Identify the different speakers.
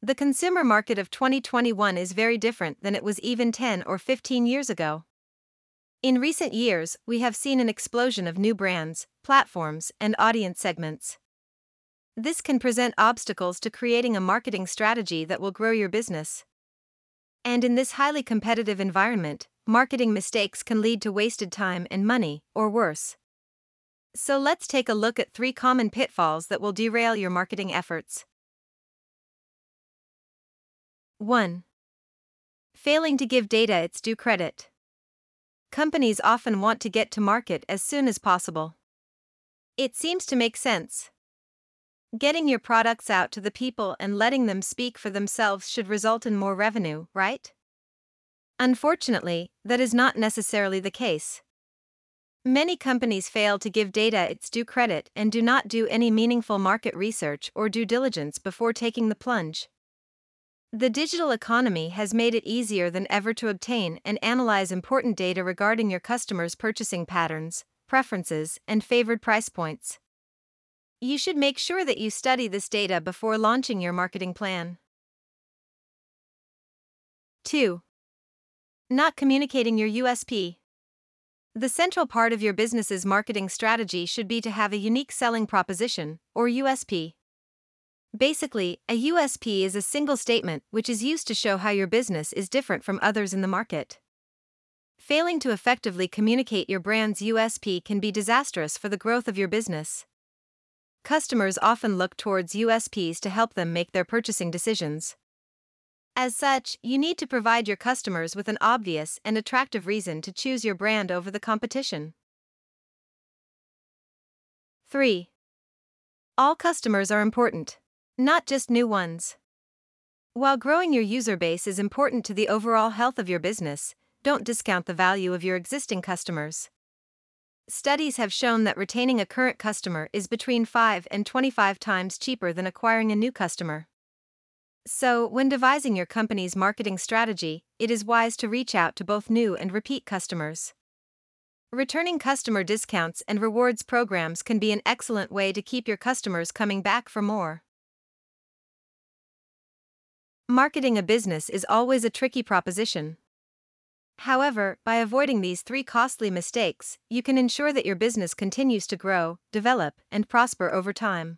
Speaker 1: The consumer market of 2021 is very different than it was even 10 or 15 years ago. In recent years, we have seen an explosion of new brands, platforms, and audience segments. This can present obstacles to creating a marketing strategy that will grow your business. And in this highly competitive environment, marketing mistakes can lead to wasted time and money, or worse. So let's take a look at three common pitfalls that will derail your marketing efforts. 1. Failing to give data its due credit. Companies often want to get to market as soon as possible. It seems to make sense. Getting your products out to the people and letting them speak for themselves should result in more revenue, right? Unfortunately, that is not necessarily the case. Many companies fail to give data its due credit and do not do any meaningful market research or due diligence before taking the plunge. The digital economy has made it easier than ever to obtain and analyze important data regarding your customers' purchasing patterns, preferences, and favored price points. You should make sure that you study this data before launching your marketing plan. 2. Not communicating your USP. The central part of your business's marketing strategy should be to have a unique selling proposition, or USP. Basically, a USP is a single statement which is used to show how your business is different from others in the market. Failing to effectively communicate your brand's USP can be disastrous for the growth of your business. Customers often look towards USPs to help them make their purchasing decisions. As such, you need to provide your customers with an obvious and attractive reason to choose your brand over the competition. 3. All customers are important, not just new ones. While growing your user base is important to the overall health of your business, don't discount the value of your existing customers. Studies have shown that retaining a current customer is between 5 and 25 times cheaper than acquiring a new customer. So, when devising your company's marketing strategy, it is wise to reach out to both new and repeat customers. Returning customer discounts and rewards programs can be an excellent way to keep your customers coming back for more. Marketing a business is always a tricky proposition. However, by avoiding these three costly mistakes, you can ensure that your business continues to grow, develop, and prosper over time.